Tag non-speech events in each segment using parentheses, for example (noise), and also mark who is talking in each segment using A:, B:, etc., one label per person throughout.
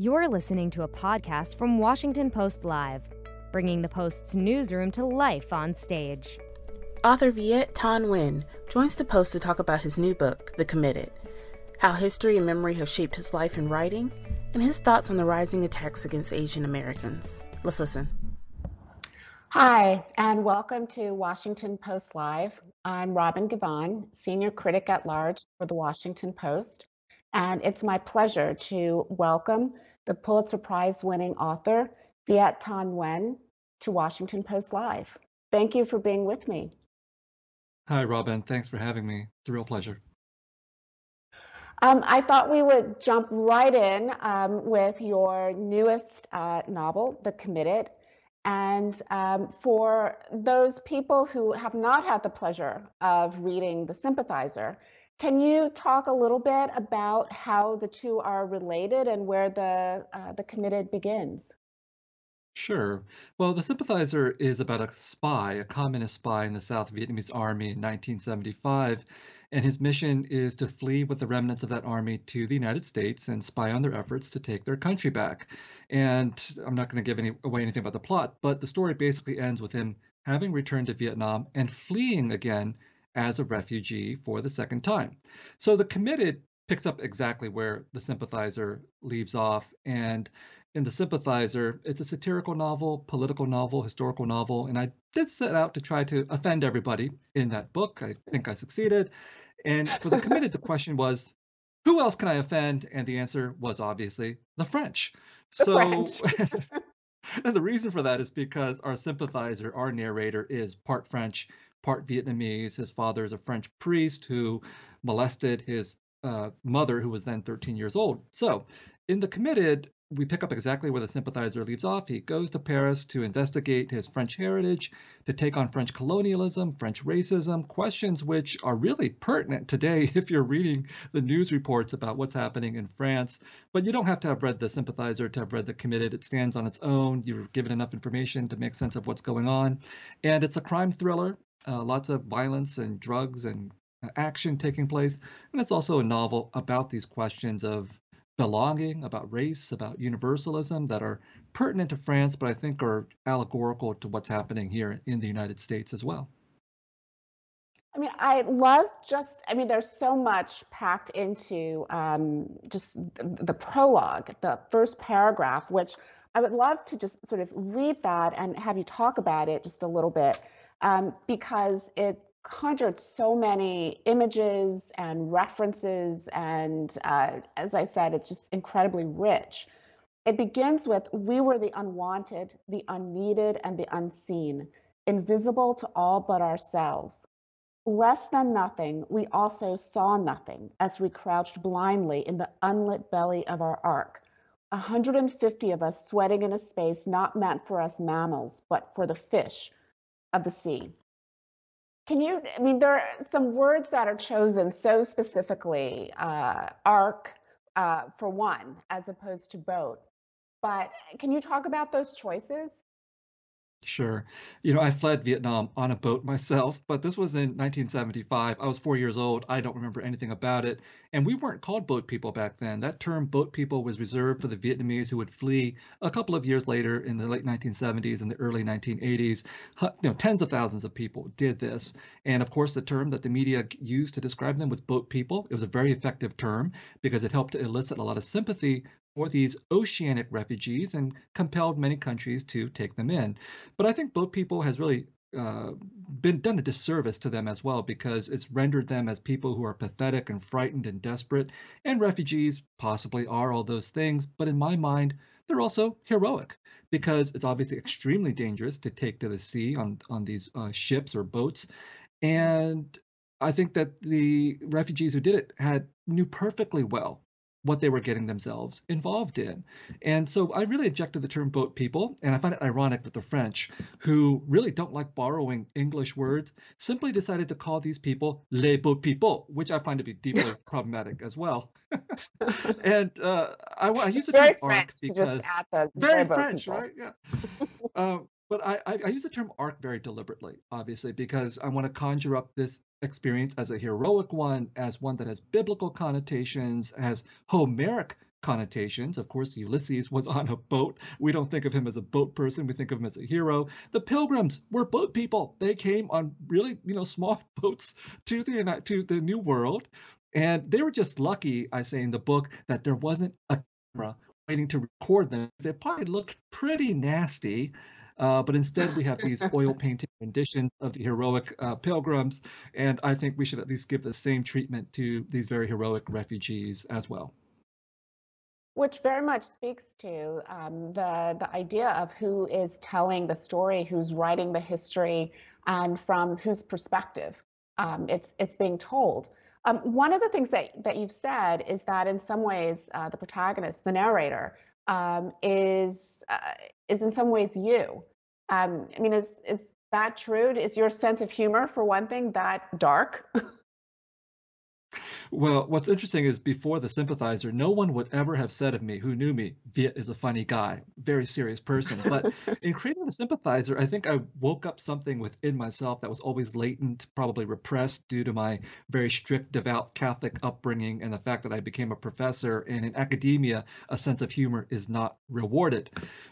A: You're listening to a podcast from Washington Post Live, bringing the Post's newsroom to life on stage.
B: Author Viet Thanh Nguyen joins the Post to talk about his new book, The Committed, how history and memory have shaped his life in writing, and his thoughts on the rising attacks against Asian Americans. Let's listen.
C: Hi, and welcome to Washington Post Live. I'm Robin Givhan, Senior Critic at Large for the Washington Post, and it's my pleasure to welcome the Pulitzer Prize winning author, Viet Thanh Nguyen, to Washington Post Live. Thank you for being with me.
D: Hi, Robin. Thanks for having me. It's a real pleasure.
C: Um, I thought we would jump right in um, with your newest uh, novel, The Committed. And um, for those people who have not had the pleasure of reading The Sympathizer, can you talk a little bit about how the two are related and where the uh, the committed begins?
D: Sure. Well, The Sympathizer is about a spy, a communist spy in the South Vietnamese army in 1975. And his mission is to flee with the remnants of that army to the United States and spy on their efforts to take their country back. And I'm not going to give any, away anything about the plot, but the story basically ends with him having returned to Vietnam and fleeing again as a refugee for the second time. So the committed picks up exactly where the sympathizer leaves off. And in the sympathizer, it's a satirical novel, political novel, historical novel. And I did set out to try to offend everybody in that book. I think I succeeded. And for the committed, the question was, who else can I offend? And the answer was obviously the French.
C: The so French. (laughs)
D: and the reason for that is because our sympathizer, our narrator, is part French, part Vietnamese. His father is a French priest who molested his uh, mother, who was then 13 years old. So, in The Committed, we pick up exactly where the sympathizer leaves off. He goes to Paris to investigate his French heritage, to take on French colonialism, French racism, questions which are really pertinent today (laughs) if you're reading the news reports about what's happening in France. But you don't have to have read the sympathizer to have read the committed. It stands on its own. You're given enough information to make sense of what's going on. And it's a crime thriller uh, lots of violence and drugs and uh, action taking place. And it's also a novel about these questions of belonging, about race, about universalism that are pertinent to France, but I think are allegorical to what's happening here in the United States as well.
C: I mean, I love just, I mean, there's so much packed into um, just the prologue, the first paragraph, which I would love to just sort of read that and have you talk about it just a little bit um, because it conjured so many images and references. And uh, as I said, it's just incredibly rich. It begins with We were the unwanted, the unneeded, and the unseen, invisible to all but ourselves. Less than nothing, we also saw nothing as we crouched blindly in the unlit belly of our ark. 150 of us sweating in a space not meant for us mammals, but for the fish of the sea. Can you, I mean, there are some words that are chosen so specifically, uh, ark uh, for one, as opposed to boat. But can you talk about those choices?
D: Sure. You know, I fled Vietnam on a boat myself, but this was in 1975. I was four years old. I don't remember anything about it. And we weren't called boat people back then. That term boat people was reserved for the Vietnamese who would flee a couple of years later in the late 1970s and the early 1980s. You know, tens of thousands of people did this. And of course, the term that the media used to describe them was boat people. It was a very effective term because it helped to elicit a lot of sympathy for these oceanic refugees and compelled many countries to take them in. But I think boat people has really uh, been done a disservice to them as well because it's rendered them as people who are pathetic and frightened and desperate. And refugees possibly are all those things, but in my mind, they're also heroic because it's obviously extremely dangerous to take to the sea on on these uh, ships or boats. And I think that the refugees who did it had knew perfectly well what they were getting themselves involved in. And so I really objected the term boat people. And I find it ironic that the French, who really don't like borrowing English words, simply decided to call these people les boat people, which I find to be deeply (laughs) problematic as well. (laughs) and uh, I, I, use the
C: term
D: ark because very French, people. right? Yeah. um, (laughs) but I, I, use the term ark very deliberately, obviously, because I want to conjure up this experience as a heroic one, as one that has biblical connotations, has Homeric connotations. Of course, Ulysses was on a boat. We don't think of him as a boat person. We think of him as a hero. The Pilgrims were boat people. They came on really, you know, small (laughs) boats to the to the New World, and they were just lucky, I say in the book, that there wasn't a camera waiting to record them. They probably looked pretty nasty. Uh, but instead, we have these oil (laughs) painting renditions of the heroic uh, pilgrims, and I think we should at least give the same treatment to these very heroic refugees as well.
C: Which very much speaks to um, the the idea of who is telling the story, who's writing the history, and from whose perspective um, it's it's being told. Um, one of the things that, that you've said is that in some ways, uh, the protagonist, the narrator, um, is uh, is in some ways you. Um, I mean, is is that true? Is your sense of humor, for one thing, that dark? (laughs)
D: Well, what's interesting is before the sympathizer, no one would ever have said of me who knew me, Viet is a funny guy, very serious person. But (laughs) in creating the sympathizer, I think I woke up something within myself that was always latent, probably repressed due to my very strict, devout Catholic upbringing and the fact that I became a professor. And in academia, a sense of humor is not rewarded.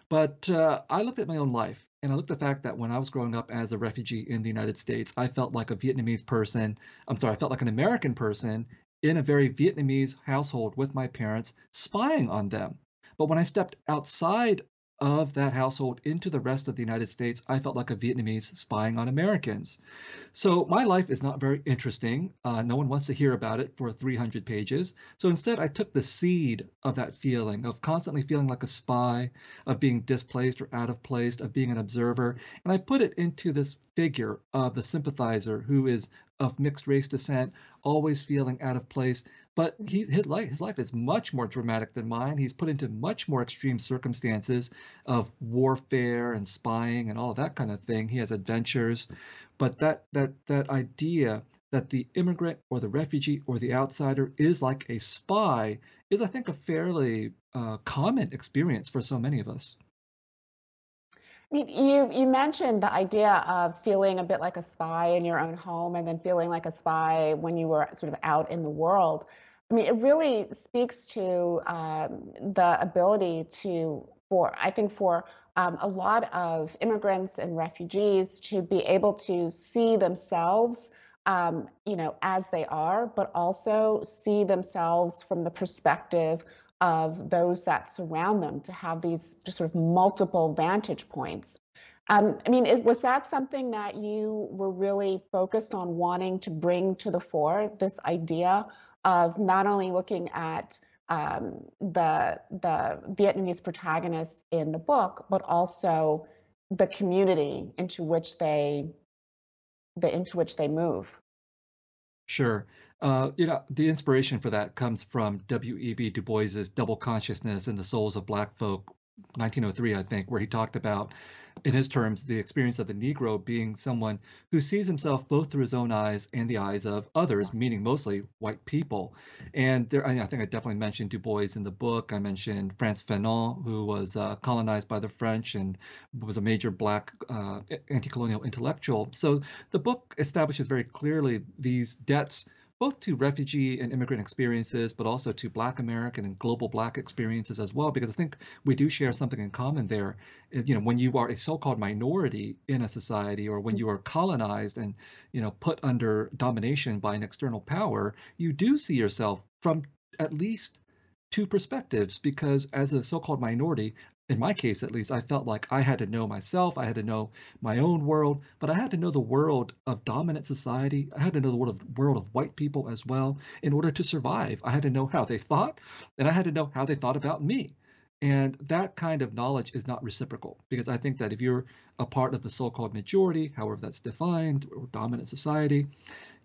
D: But uh, I looked at my own life and I looked at the fact that when I was growing up as a refugee in the United States, I felt like a Vietnamese person. I'm sorry, I felt like an American person in a very Vietnamese household with my parents, spying on them. But when I stepped outside of that household into the rest of the United States, I felt like a Vietnamese spying on Americans. So my life is not very interesting. Uh, no one wants to hear about it for 300 pages. So instead, I took the seed of that feeling of constantly feeling like a spy, of being displaced or out of place, of being an observer, and I put it into this figure of the sympathizer who is of mixed race descent, always feeling out of place, but he, his life his life is much more dramatic than mine. He's put into much more extreme circumstances of warfare and spying and all that kind of thing. He has adventures, but that that that idea that the immigrant or the refugee or the outsider is like a spy is, I think, a fairly uh, common experience for so many of us.
C: You you mentioned the idea of feeling a bit like a spy in your own home and then feeling like a spy when you were sort of out in the world. I mean, it really speaks to um, the ability to, for I think, for um, a lot of immigrants and refugees to be able to see themselves, um, you know, as they are, but also see themselves from the perspective of those that surround them. To have these sort of multiple vantage points. Um, I mean, it, was that something that you were really focused on wanting to bring to the fore? This idea of not only looking at um, the the Vietnamese protagonists in the book, but also the community into which they the into which they move.
D: Sure. Uh, you know, the inspiration for that comes from W.E.B. Du Bois's Double Consciousness in the Souls of Black Folk, 1903, I think, where he talked about in his terms, the experience of the Negro being someone who sees himself both through his own eyes and the eyes of others, meaning mostly white people. And there, I think I definitely mentioned Du Bois in the book. I mentioned Frantz Fanon, who was uh, colonized by the French and was a major black uh, anti-colonial intellectual. So the book establishes very clearly these debts both to refugee and immigrant experiences, but also to Black American and global Black experiences as well, because I think we do share something in common there. You know, when you are a so-called minority in a society, or when you are colonized and you know put under domination by an external power, you do see yourself from at least two perspectives because as a so-called minority in my case at least, I felt like I had to know myself, I had to know my own world, but I had to know the world of dominant society. I had to know the world of world of white people as well in order to survive. I had to know how they thought, and I had to know how they thought about me. And that kind of knowledge is not reciprocal because I think that if you're a part of the so-called majority, however that's defined, or dominant society,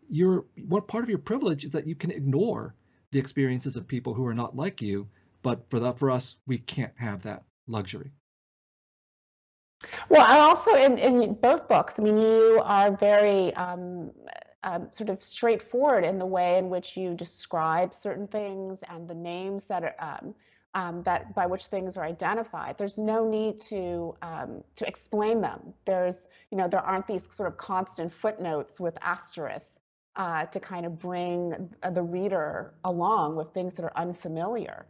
D: you're one part of your privilege is that you can ignore the experiences of people who are not like you. But for that, for us, we can't have that luxury.
C: Well, I also in, in both books, I mean, you are very um, um, sort of straightforward in the way in which you describe certain things and the names that are um, um, that by which things are identified. There's no need to um, to explain them. There's you know there aren't these sort of constant footnotes with asterisks uh, to kind of bring the reader along with things that are unfamiliar.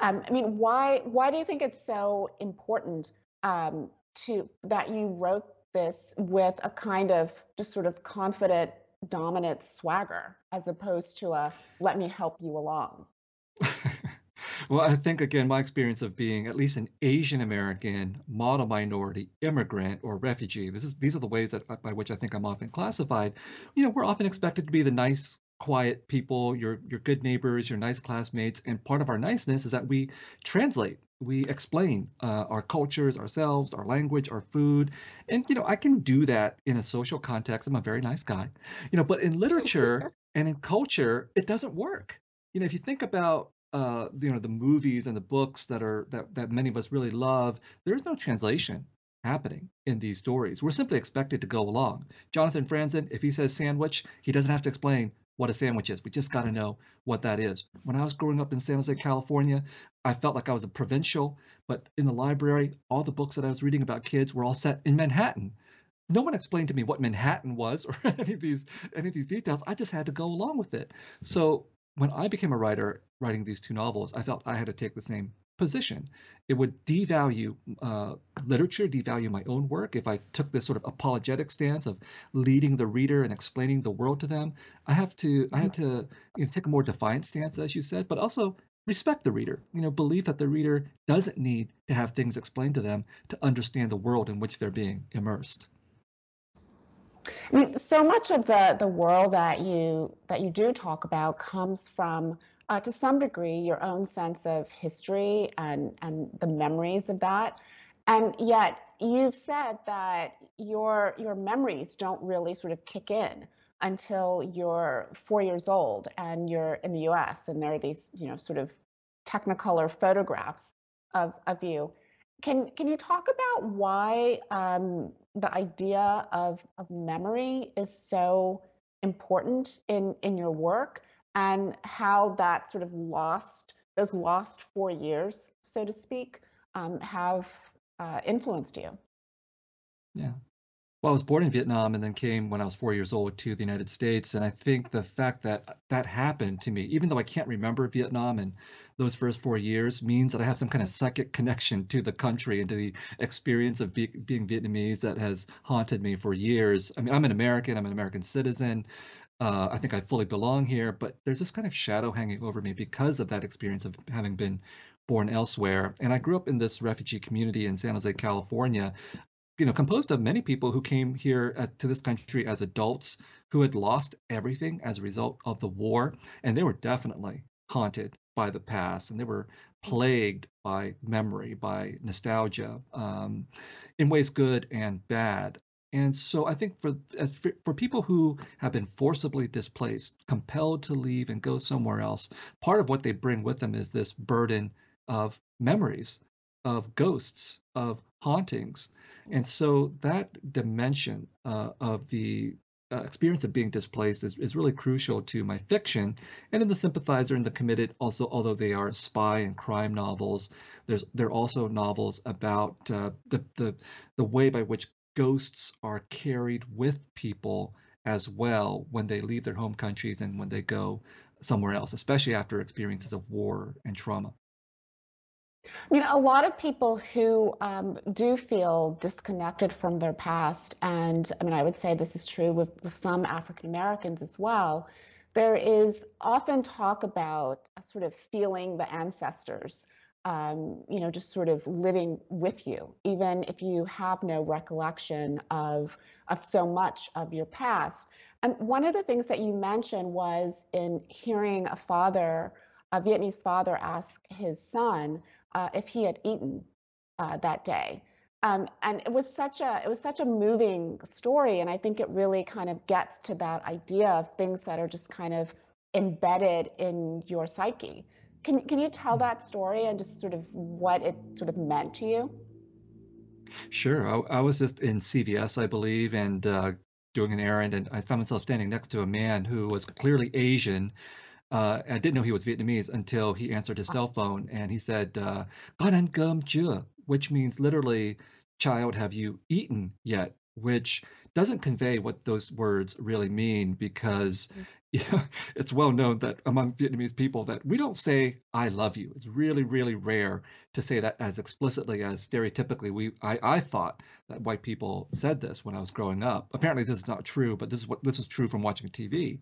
C: Um, I mean, why why do you think it's so important um, to that you wrote this with a kind of just sort of confident, dominant swagger, as opposed to a "let me help you along"? (laughs)
D: Well, I think again, my experience of being at least an Asian American, model minority, immigrant, or refugee. This is these are the ways that by which I think I'm often classified. You know, we're often expected to be the nice, quiet people, your your good neighbors, your nice classmates, and part of our niceness is that we translate, we explain uh, our cultures, ourselves, our language, our food, and you know, I can do that in a social context. I'm a very nice guy, you know, but in literature (laughs) and in culture, it doesn't work. You know, if you think about uh, you know the movies and the books that are that that many of us really love, there's no translation happening in these stories. We're simply expected to go along. Jonathan Franzen, if he says sandwich, he doesn't have to explain what a sandwich is. We just got to know what that is. When I was growing up in San Jose, California, I felt like I was a provincial, but in the library, all the books that I was reading about kids were all set in Manhattan. No one explained to me what Manhattan was (laughs) or any of these any of these details. I just had to go along with it. So when I became a writer writing these two novels, I felt I had to take the same position. It would devalue uh, literature, devalue my own work if I took this sort of apologetic stance of leading the reader and explaining the world to them. I have to, I had to you know, take a more defiant stance, as you said, but also respect the reader. You know, believe that the reader doesn't need to have things explained to them to understand the world in which they're being immersed.
C: I mean, so much of the the world that you that you do talk about comes from, uh, to some degree, your own sense of history and and the memories of that, and yet you've said that your your memories don't really sort of kick in until you're four years old and you're in the U.S. and there are these you know sort of technicolor photographs of of you. Can can you talk about why um, the idea of, of memory is so important in, in your work and how that sort of lost, those lost four years, so to speak, um, have uh, influenced you.
D: Yeah. Well, I was born in Vietnam and then came when I was four years old to the United States. And I think the fact that that happened to me, even though I can't remember Vietnam and those first four years, means that I have some kind of psychic connection to the country and to the experience of be, being Vietnamese that has haunted me for years. I mean, I'm an American, I'm an American citizen. Uh, I think I fully belong here, but there's this kind of shadow hanging over me because of that experience of having been born elsewhere. And I grew up in this refugee community in San Jose, California, you know, composed of many people who came here as, to this country as adults who had lost everything as a result of the war, and they were definitely haunted by the past, and they were plagued by memory, by nostalgia, um, in ways good and bad. And so I think for for people who have been forcibly displaced, compelled to leave and go somewhere else, part of what they bring with them is this burden of memories, of ghosts, of hauntings. And so that dimension uh, of the uh, experience of being displaced is, is really crucial to my fiction. And in The Sympathizer and The Committed, also, although they are spy and crime novels, there's they're also novels about uh, the, the, the way by which ghosts are carried with people as well when they leave their home countries and when they go somewhere else, especially after experiences of war and trauma.
C: I mean, a lot of people who um, do feel disconnected from their past, and I mean, I would say this is true with, with some African Americans as well. There is often talk about sort of feeling the ancestors, um, you know, just sort of living with you, even if you have no recollection of of so much of your past. And one of the things that you mentioned was in hearing a father, a Vietnamese father, ask his son uh, if he had eaten uh, that day. Um, and it was such a it was such a moving story, and I think it really kind of gets to that idea of things that are just kind of embedded in your psyche. Can, can you tell that story and just sort of what it sort of meant to you?
D: Sure. I, I was just in CVS, I believe, and uh, doing an errand, and I found myself standing next to a man who was clearly Asian. Uh, I didn't know he was Vietnamese until he answered his cell phone, and he said, uh, "Con ăn cơm chưa?" which means literally, "Child, have you eaten yet?" Which doesn't convey what those words really mean because mm. (laughs) it's well known that among Vietnamese people that we don't say "I love you." It's really, really rare to say that as explicitly as stereotypically we I, I thought that white people said this when I was growing up. Apparently, this is not true, but this is what this is true from watching TV.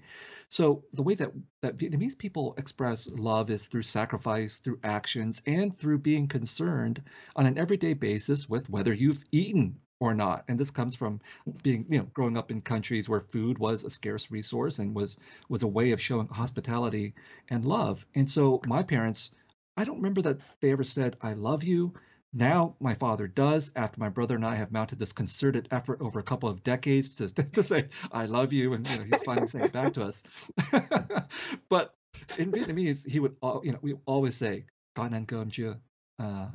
D: So the way that that Vietnamese people express love is through sacrifice, through actions, and through being concerned on an everyday basis with whether you've eaten or not. And this comes from being, you know, growing up in countries where food was a scarce resource and was was a way of showing hospitality and love. And so my parents, I don't remember that they ever said I love you. Now my father does after my brother and I have mounted this concerted effort over a couple of decades to, (laughs) to say I love you and you know he's finally saying it back to us. (laughs) but in Vietnamese he would you know we always say Con cơm chưa? Uh,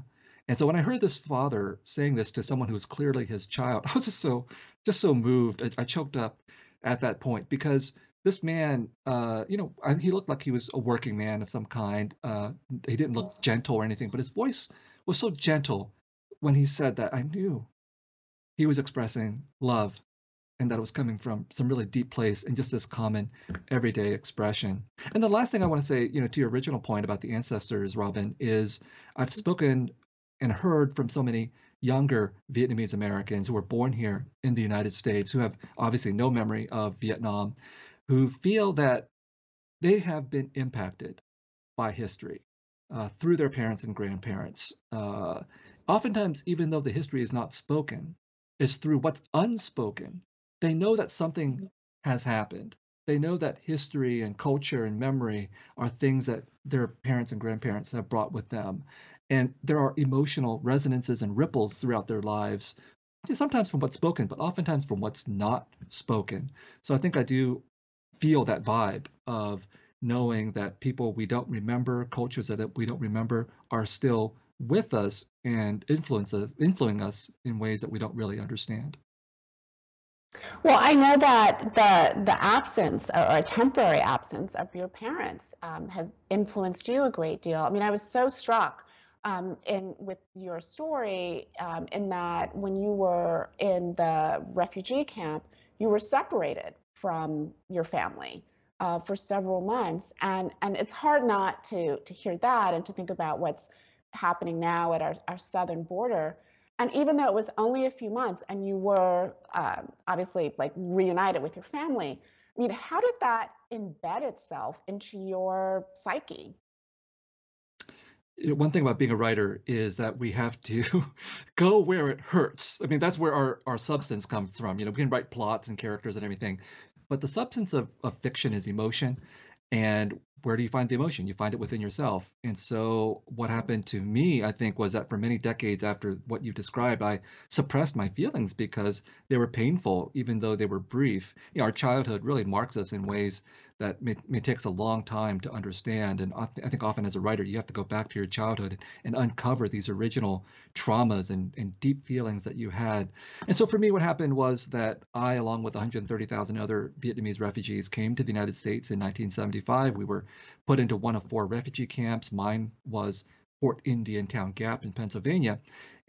D: And so when I heard this father saying this to someone who was clearly his child, I was just so just so moved. I, I choked up at that point because this man, uh, you know, he looked like he was a working man of some kind. Uh, he didn't look gentle or anything, but his voice was so gentle when he said that. I knew he was expressing love and that it was coming from some really deep place and just this common everyday expression. And the last thing I want to say, you know, to your original point about the ancestors, Robin, is I've spoken and heard from so many younger Vietnamese Americans who were born here in the United States, who have obviously no memory of Vietnam, who feel that they have been impacted by history uh, through their parents and grandparents. Uh, oftentimes, even though the history is not spoken, it's through what's unspoken. They know that something has happened. They know that history and culture and memory are things that their parents and grandparents have brought with them and there are emotional resonances and ripples throughout their lives sometimes from what's spoken but oftentimes from what's not spoken so i think i do feel that vibe of knowing that people we don't remember cultures that we don't remember are still with us and influence us influencing us in ways that we don't really understand
C: well, I know that the the absence or a temporary absence of your parents um, has influenced you a great deal. I mean, I was so struck um, in with your story um, in that when you were in the refugee camp, you were separated from your family uh, for several months, and and it's hard not to to hear that and to think about what's happening now at our, our southern border. And even though it was only a few months, and you were uh, obviously like reunited with your family, I mean, how did that embed itself into your psyche?
D: One thing about being a writer is that we have to (laughs) go where it hurts. I mean, that's where our, our substance comes from. You know, we can write plots and characters and everything, but the substance of, of fiction is emotion. And where do you find the emotion? You find it within yourself. And so, what happened to me, I think, was that for many decades after what you described, I suppressed my feelings because they were painful, even though they were brief. You know, our childhood really marks us in ways that may, may take a long time to understand. And I think often as a writer, you have to go back to your childhood and uncover these original traumas and, and deep feelings that you had. And so for me, what happened was that I, along with 130,000 other Vietnamese refugees, came to the United States in 1975. We were put into one of four refugee camps. Mine was Fort Indiantown Gap in Pennsylvania.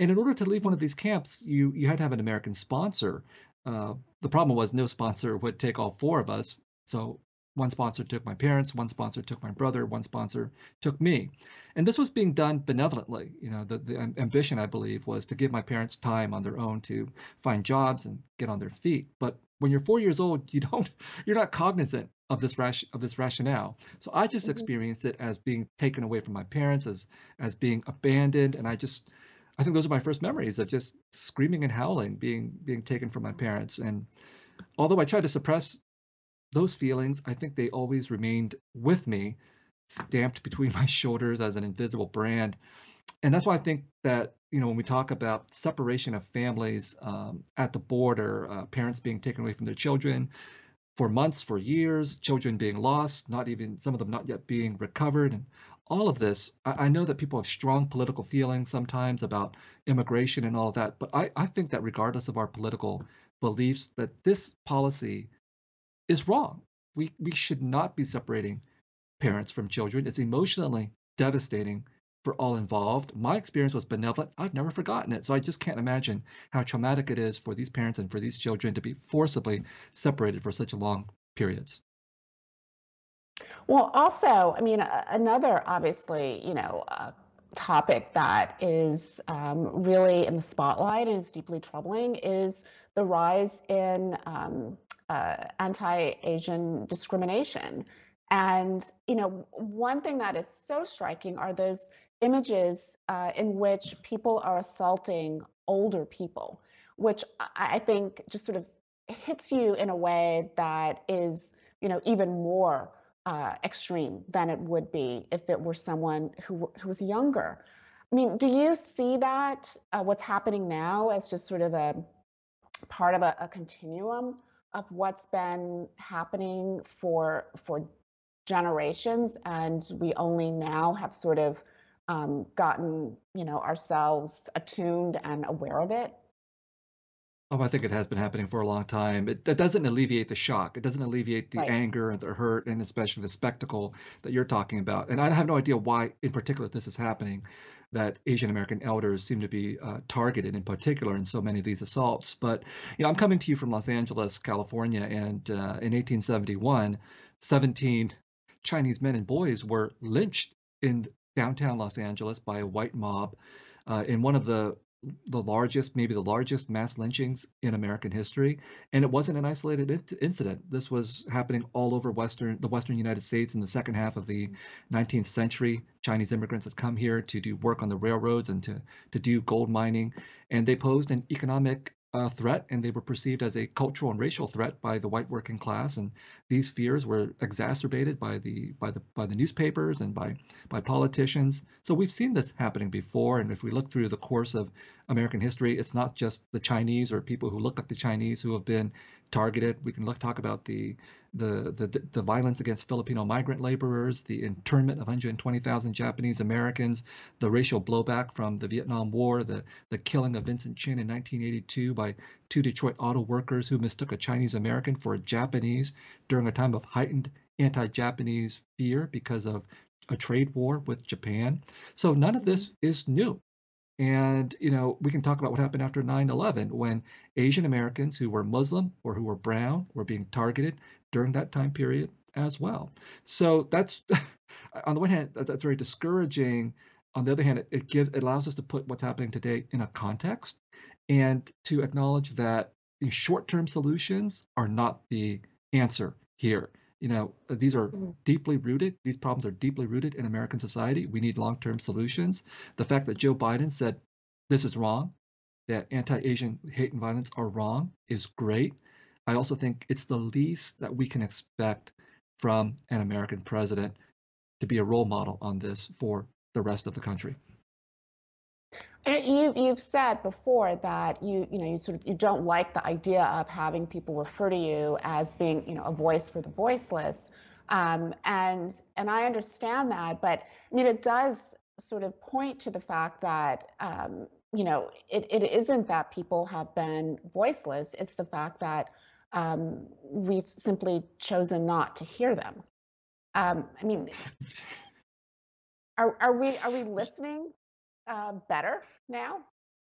D: And in order to leave one of these camps, you you had to have an American sponsor. Uh, the problem was no sponsor would take all four of us. So one sponsor took my parents, one sponsor took my brother, one sponsor took me. And this was being done benevolently. You know, the, the ambition, I believe, was to give my parents time on their own to find jobs and get on their feet. But when you're four years old, you don't, (laughs) you're not cognizant of this rash of this rationale. So I just mm-hmm. experienced it as being taken away from my parents, as as being abandoned, and I just, I think those are my first memories of just screaming and howling, being being taken from my parents. And although I tried to suppress those feelings, I think they always remained with me, stamped between (laughs) my shoulders as an invisible brand. And that's why I think that, you know, when we talk about separation of families um, at the border, uh, parents being taken away from their children, for months, for years, children being lost, not even some of them not yet being recovered, and all of this. I, I know that people have strong political feelings sometimes about immigration and all of that, but I, I think that regardless of our political beliefs, that this policy is wrong. We we should not be separating parents from children. It's emotionally devastating for all involved. My experience was benevolent. I've never forgotten it. So I just can't imagine how traumatic it is for these parents and for these children to be forcibly separated for such long periods.
C: Well, also, I mean, another obviously, you know, uh, topic that is um, really in the spotlight and is deeply troubling is the rise in um, uh, anti-Asian discrimination. And you know, one thing that is so striking are those images uh, in which people are assaulting older people, which I think just sort of hits you in a way that is, you know, even more uh, extreme than it would be if it were someone who who was younger. I mean, do you see that uh, what's happening now as just sort of a part of a, a continuum of what's been happening for for generations, and we only now have sort of um, gotten you know ourselves attuned and aware of it?
D: Oh, I think it has been happening for a long time. It, that doesn't alleviate the shock. It doesn't alleviate the
C: Right.
D: anger and the hurt, and especially the spectacle that you're talking about. And I have no idea why, in particular, this is happening. That Asian American elders seem to be uh, targeted, in particular, in so many of these assaults. But you know, I'm coming to you from Los Angeles, California, and uh, in 1871, 17 Chinese men and boys were lynched in downtown Los Angeles by a white mob uh, in one of the the largest, maybe the largest mass lynchings in American history, and it wasn't an isolated in- incident. This was happening all over western the western United States in the second half of the 19th century. Chinese immigrants had come here to do work on the railroads and to to do gold mining, and they posed an economic uh, threat, and they were perceived as a cultural and racial threat by the white working class. And these fears were exacerbated by the by the by the newspapers and by by politicians. So we've seen this happening before. And if we look through the course of American history, it's not just the Chinese or people who look like the Chinese who have been targeted. We can look talk about the the, the, the violence against Filipino migrant laborers, the internment of 120,000 Japanese Americans, the racial blowback from the Vietnam War, the, the killing of Vincent Chin in 1982 by two Detroit auto workers who mistook a Chinese American for a Japanese during a time of heightened anti-Japanese fear because of a trade war with Japan. So none of this is new. And, you know, we can talk about what happened after 9 11 when Asian Americans who were Muslim or who were brown were being targeted during that time period as well. So that's, (laughs) on the one hand, that's very discouraging. On the other hand, it, it gives it allows us to put what's happening today in a context and to acknowledge that the short-term solutions are not the answer here. You know, these are
C: Mhm.
D: deeply rooted. These problems are deeply rooted in American society. We need long-term solutions. The fact that Joe Biden said this is wrong, that anti-Asian hate and violence are wrong, is great. I also think it's the least that we can expect from an American president to be a role model on this for the rest of the country.
C: And You you've said before that you you know you sort of you don't like the idea of having people refer to you as being you know a voice for the voiceless, um, and and I understand that, but I mean it does sort of point to the fact that um, you know it, it isn't that people have been voiceless; it's the fact that um, we've simply chosen not to hear them. Um, I mean, (laughs) are are we are we listening uh, better now?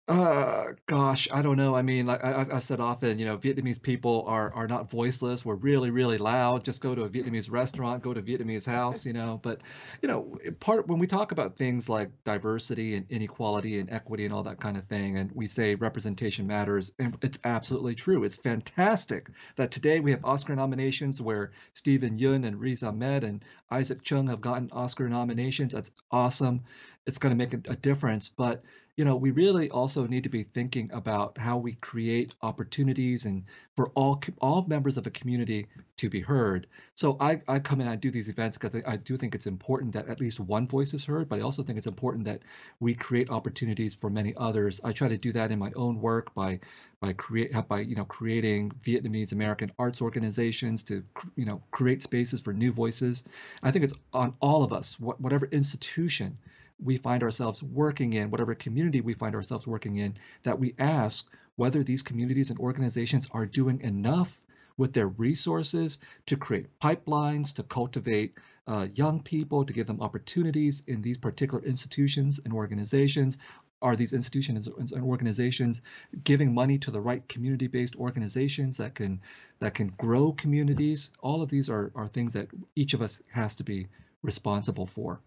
D: Uh, gosh, I don't know. I mean, like I, I've said often, you know, Vietnamese people are are not voiceless. We're really, really loud. Just go to a Vietnamese restaurant, go to Vietnamese house, you know. But, you know, part when we talk about things like diversity and inequality and equity and all that kind of thing, and we say representation matters, and it's absolutely true. It's fantastic that today we have Oscar nominations where Steven Yeun and Riz Ahmed and Isaac Chung have gotten Oscar nominations. That's awesome. It's going to make a, a difference. But you know, we really also need to be thinking about how we create opportunities and for all all members of a community to be heard. So I, I come in, I do these events because I do think it's important that at least one voice is heard, but I also think it's important that we create opportunities for many others. I try to do that in my own work by by create by you know creating Vietnamese American arts organizations to you know create spaces for new voices. I think it's on all of us, whatever institution we find ourselves working in, whatever community we find ourselves working in, that we ask whether these communities and organizations are doing enough with their resources to create pipelines, to cultivate uh, young people, to give them opportunities in these particular institutions and organizations. Are these institutions and organizations giving money to the right community-based organizations that can that can grow communities? All of these are, are things that each of us has to be responsible for.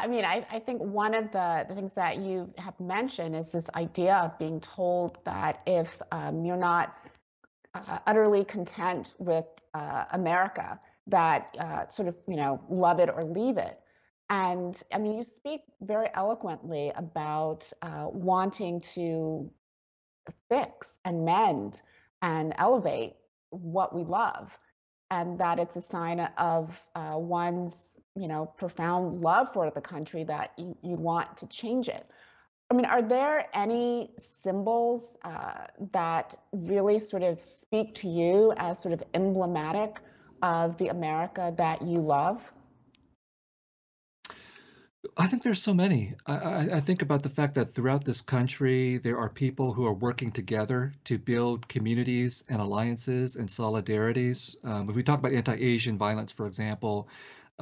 C: I mean, I, I think one of the, the things that you have mentioned is this idea of being told that if um, you're not uh, utterly content with uh, America, that uh, sort of, you know, love it or leave it. And I mean, you speak very eloquently about uh, wanting to fix and mend and elevate what we love, and that it's a sign of uh, one's you know, profound love for the country that you, you want to change it. I mean, are there any symbols uh, that really sort of speak to you as sort of emblematic of the America that you love?
D: I think there's so many. I, I, think about the fact that throughout this country, there are people who are working together to build communities and alliances and solidarities. Um, if we talk about anti Asian violence, for example,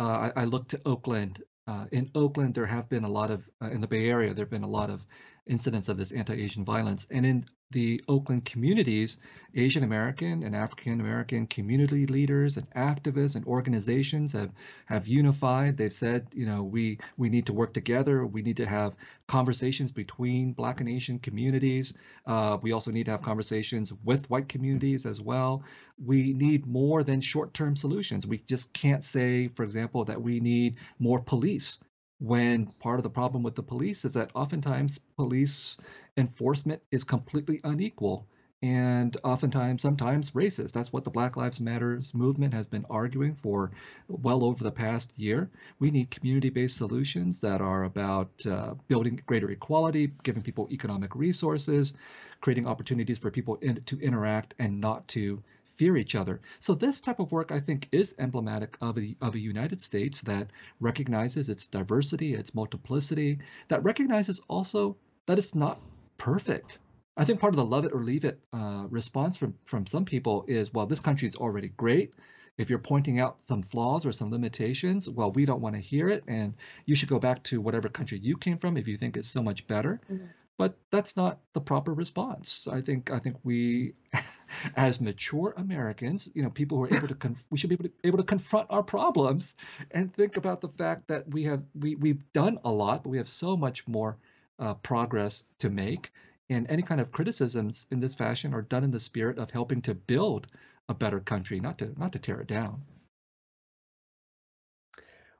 D: I, I look to Oakland. Uh, in Oakland, there have been a lot of, uh, in the Bay Area, there have been a lot of incidents of this anti-Asian violence. And in the Oakland communities, Asian American and African American community leaders and activists and organizations have have unified. They've said, you know, we we need to work together. We need to have conversations between Black and Asian communities. Uh, we also need to have conversations with white communities as well. We need more than short-term solutions. We just can't say, for example, that we need more police when part of the problem with the police is that oftentimes police enforcement is completely unequal and oftentimes sometimes racist. That's what the black lives matters movement has been arguing for well over the past year. We need community-based solutions that are about uh, building greater equality giving people economic resources creating opportunities for people in, to interact and not to fear each other. So this type of work, I think, is emblematic of a, of a United States that recognizes its diversity, its multiplicity, that recognizes also that it's not perfect. I think part of the love it or leave it uh, response from, from some people is, well, this country is already great. If you're pointing out some flaws or some limitations, well, we don't want to hear it. And you should go back to whatever country you came from if you think it's so much better. Mm-hmm but that's not the proper response. I think I think we, (laughs) as mature Americans, you know, people who are able to conf- we should be able to, able to confront our problems and think about the fact that we have we we've done a lot, but we have so much more uh, progress to make. And any kind of criticisms in this fashion are done in the spirit of helping to build a better country, not to not to tear it down.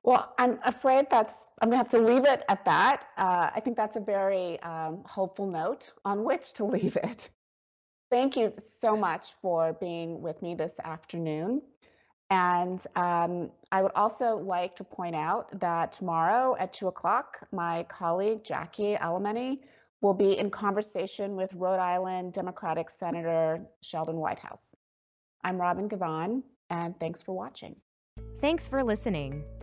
C: Well, I'm afraid that's, I'm gonna have to leave it at that. Uh, I think that's a very um, hopeful note on which to (laughs) leave it. Thank you so much for being with me this afternoon. And um, I would also like to point out that tomorrow at two o'clock, my colleague Jackie Alemany will be in conversation with Rhode Island Democratic Senator Sheldon Whitehouse. I'm Robin Givhan, and thanks for watching.
A: Thanks for listening.